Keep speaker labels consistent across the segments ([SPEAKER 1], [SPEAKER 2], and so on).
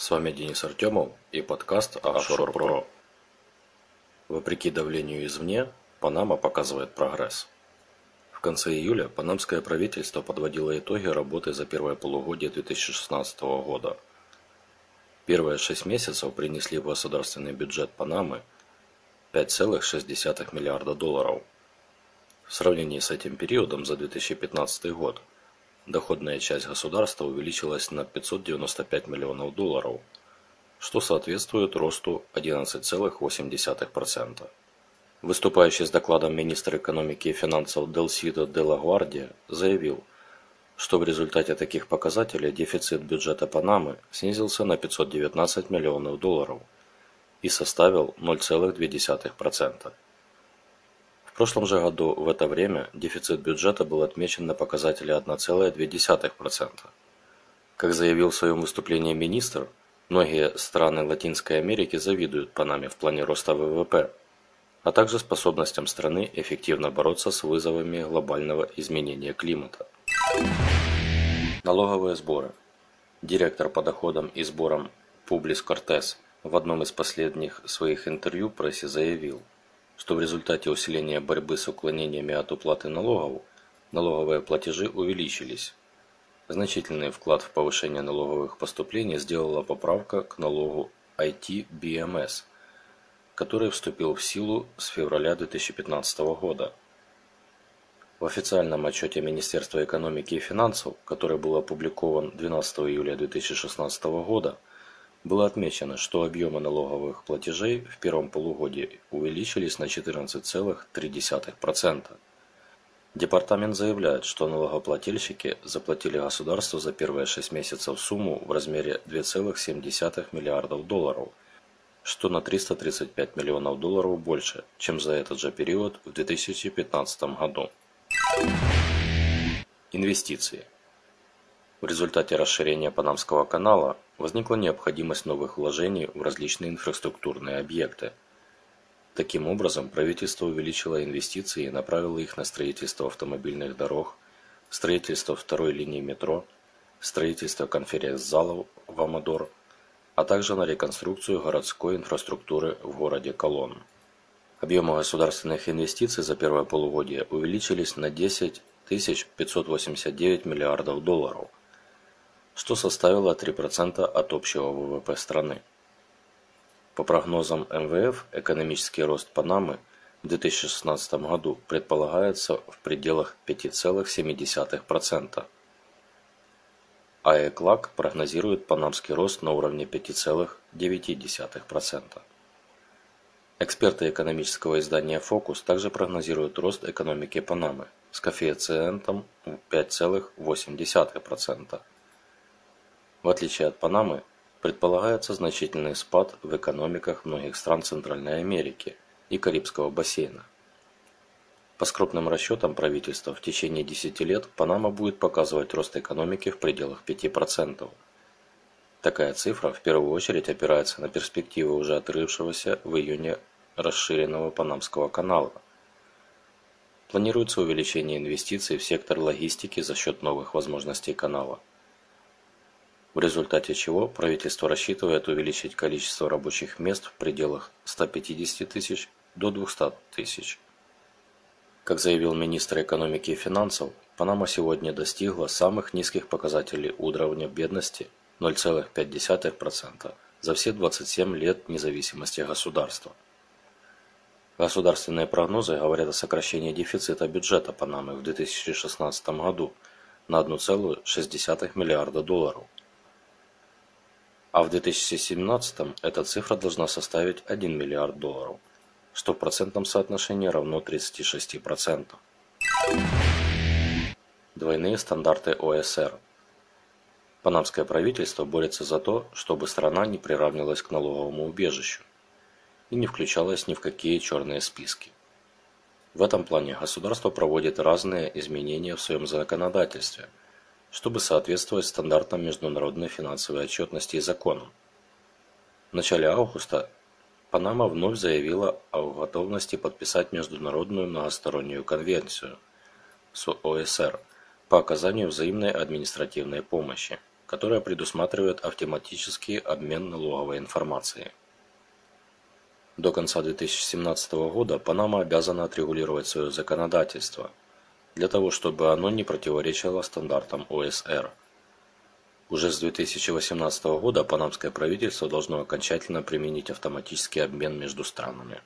[SPEAKER 1] с вами Денис Артемов и подкаст Offshore Pro. Вопреки давлению извне, Панама показывает прогресс. В конце июля панамское правительство подводило итоги работы за первое полугодие 2016 года. Первые шесть месяцев принесли в государственный бюджет Панамы 5,6 миллиарда долларов. В сравнении с этим периодом за 2015 год доходная часть государства увеличилась на 595 миллионов долларов, что соответствует росту 11,8%. Выступающий с докладом министр экономики и финансов Делсидо де ла Гвардия заявил, что в результате таких показателей дефицит бюджета Панамы снизился на 519 миллионов долларов и составил 0,2%. В прошлом же году в это время дефицит бюджета был отмечен на показателе 1,2%. Как заявил в своем выступлении министр, многие страны Латинской Америки завидуют Панаме в плане роста ВВП, а также способностям страны эффективно бороться с вызовами глобального изменения климата. Налоговые сборы. Директор по доходам и сборам Публис Кортес в одном из последних своих интервью прессе заявил, что в результате усиления борьбы с уклонениями от уплаты налогов налоговые платежи увеличились. Значительный вклад в повышение налоговых поступлений сделала поправка к налогу IT-BMS, который вступил в силу с февраля 2015 года. В официальном отчете Министерства экономики и финансов, который был опубликован 12 июля 2016 года, было отмечено, что объемы налоговых платежей в первом полугодии увеличились на 14,3%. Департамент заявляет, что налогоплательщики заплатили государству за первые 6 месяцев сумму в размере 2,7 миллиардов долларов, что на 335 миллионов долларов больше, чем за этот же период в 2015 году. Инвестиции. В результате расширения Панамского канала возникла необходимость новых вложений в различные инфраструктурные объекты. Таким образом, правительство увеличило инвестиции и направило их на строительство автомобильных дорог, строительство второй линии метро, строительство конференц-залов в Амадор, а также на реконструкцию городской инфраструктуры в городе Колон. Объемы государственных инвестиций за первое полугодие увеличились на 10 589 миллиардов долларов, что составило 3% от общего ВВП страны. По прогнозам МВФ, экономический рост Панамы в 2016 году предполагается в пределах 5,7%, а ЭКЛАК прогнозирует панамский рост на уровне 5,9%. Эксперты экономического издания «Фокус» также прогнозируют рост экономики Панамы с коэффициентом 5,8%. В отличие от Панамы, предполагается значительный спад в экономиках многих стран Центральной Америки и Карибского бассейна. По скромным расчетам правительства, в течение 10 лет Панама будет показывать рост экономики в пределах 5%. Такая цифра в первую очередь опирается на перспективы уже открывшегося в июне расширенного Панамского канала. Планируется увеличение инвестиций в сектор логистики за счет новых возможностей канала. В результате чего правительство рассчитывает увеличить количество рабочих мест в пределах 150 тысяч до 200 тысяч. Как заявил министр экономики и финансов, Панама сегодня достигла самых низких показателей уровня бедности 0,5% за все 27 лет независимости государства. Государственные прогнозы говорят о сокращении дефицита бюджета Панамы в 2016 году на 1,6 миллиарда долларов. А в 2017 эта цифра должна составить 1 миллиард долларов, что в процентном соотношении равно 36%. Двойные стандарты ОСР. Панамское правительство борется за то, чтобы страна не приравнивалась к налоговому убежищу и не включалась ни в какие черные списки. В этом плане государство проводит разные изменения в своем законодательстве, чтобы соответствовать стандартам международной финансовой отчетности и законам. В начале августа Панама вновь заявила о готовности подписать международную многостороннюю конвенцию с ОСР по оказанию взаимной административной помощи, которая предусматривает автоматический обмен налоговой информацией. До конца 2017 года Панама обязана отрегулировать свое законодательство, для того, чтобы оно не противоречило стандартам ОСР. Уже с 2018 года панамское правительство должно окончательно применить автоматический обмен между странами.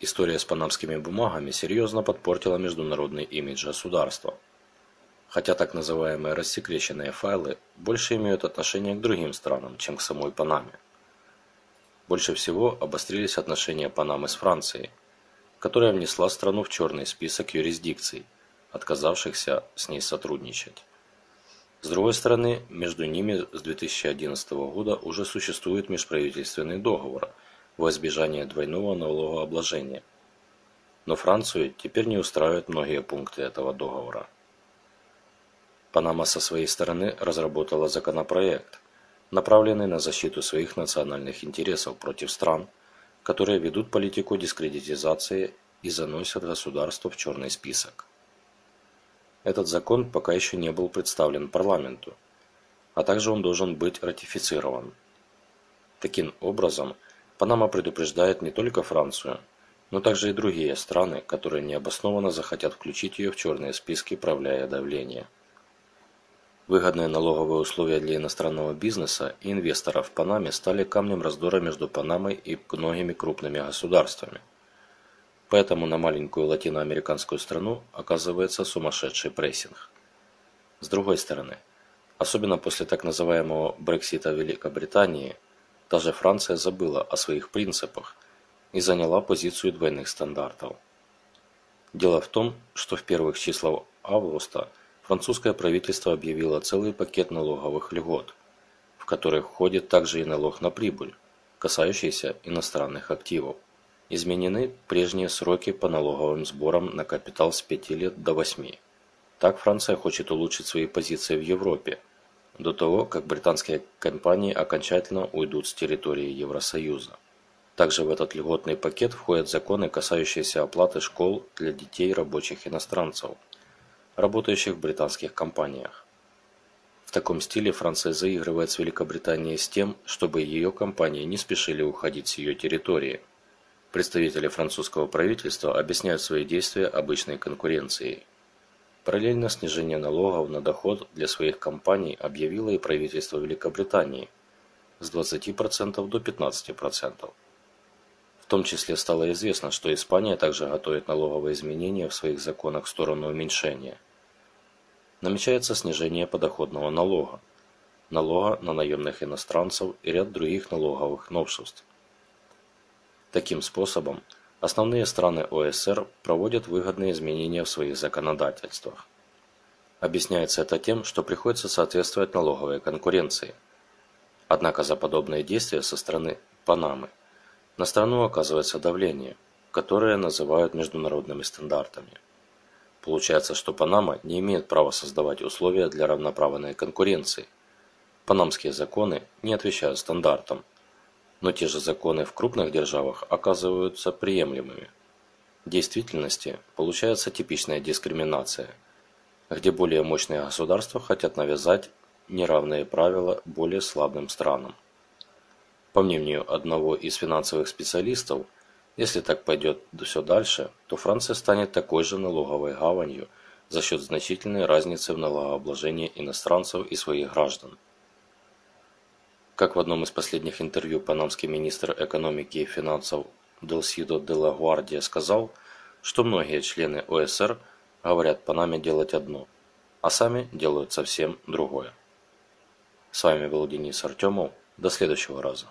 [SPEAKER 1] История с панамскими бумагами серьезно подпортила международный имидж государства. Хотя так называемые рассекреченные файлы больше имеют отношение к другим странам, чем к самой Панаме. Больше всего обострились отношения Панамы с Францией, которая внесла страну в черный список юрисдикций, отказавшихся с ней сотрудничать. С другой стороны, между ними с 2011 года уже существует межправительственный договор – во избежание двойного налогообложения. Но Францию теперь не устраивают многие пункты этого договора. Панама со своей стороны разработала законопроект, направленный на защиту своих национальных интересов против стран, которые ведут политику дискредитизации и заносят государство в черный список. Этот закон пока еще не был представлен парламенту, а также он должен быть ратифицирован. Таким образом, Панама предупреждает не только Францию, но также и другие страны, которые необоснованно захотят включить ее в черные списки, правляя давление. Выгодные налоговые условия для иностранного бизнеса и инвесторов в Панаме стали камнем раздора между Панамой и многими крупными государствами. Поэтому на маленькую латиноамериканскую страну оказывается сумасшедший прессинг. С другой стороны, особенно после так называемого Брексита Великобритании – даже Франция забыла о своих принципах и заняла позицию двойных стандартов. Дело в том, что в первых числах августа французское правительство объявило целый пакет налоговых льгот, в которых входит также и налог на прибыль, касающийся иностранных активов. Изменены прежние сроки по налоговым сборам на капитал с 5 лет до 8. Так Франция хочет улучшить свои позиции в Европе до того, как британские компании окончательно уйдут с территории Евросоюза. Также в этот льготный пакет входят законы, касающиеся оплаты школ для детей рабочих иностранцев, работающих в британских компаниях. В таком стиле Франция заигрывает с Великобританией с тем, чтобы ее компании не спешили уходить с ее территории. Представители французского правительства объясняют свои действия обычной конкуренцией. Параллельно снижение налогов на доход для своих компаний объявило и правительство Великобритании с 20% до 15%. В том числе стало известно, что Испания также готовит налоговые изменения в своих законах в сторону уменьшения. Намечается снижение подоходного налога, налога на наемных иностранцев и ряд других налоговых новшеств. Таким способом, Основные страны ОСР проводят выгодные изменения в своих законодательствах. Объясняется это тем, что приходится соответствовать налоговой конкуренции. Однако за подобные действия со стороны Панамы на страну оказывается давление, которое называют международными стандартами. Получается, что Панама не имеет права создавать условия для равноправной конкуренции. Панамские законы не отвечают стандартам, но те же законы в крупных державах оказываются приемлемыми. В действительности получается типичная дискриминация, где более мощные государства хотят навязать неравные правила более слабым странам. По мнению одного из финансовых специалистов, если так пойдет все дальше, то Франция станет такой же налоговой гаванью за счет значительной разницы в налогообложении иностранцев и своих граждан. Как в одном из последних интервью панамский министр экономики и финансов Делсидо де ла Гвардия сказал, что многие члены ОСР говорят Панаме делать одно, а сами делают совсем другое. С вами был Денис Артемов. До следующего раза.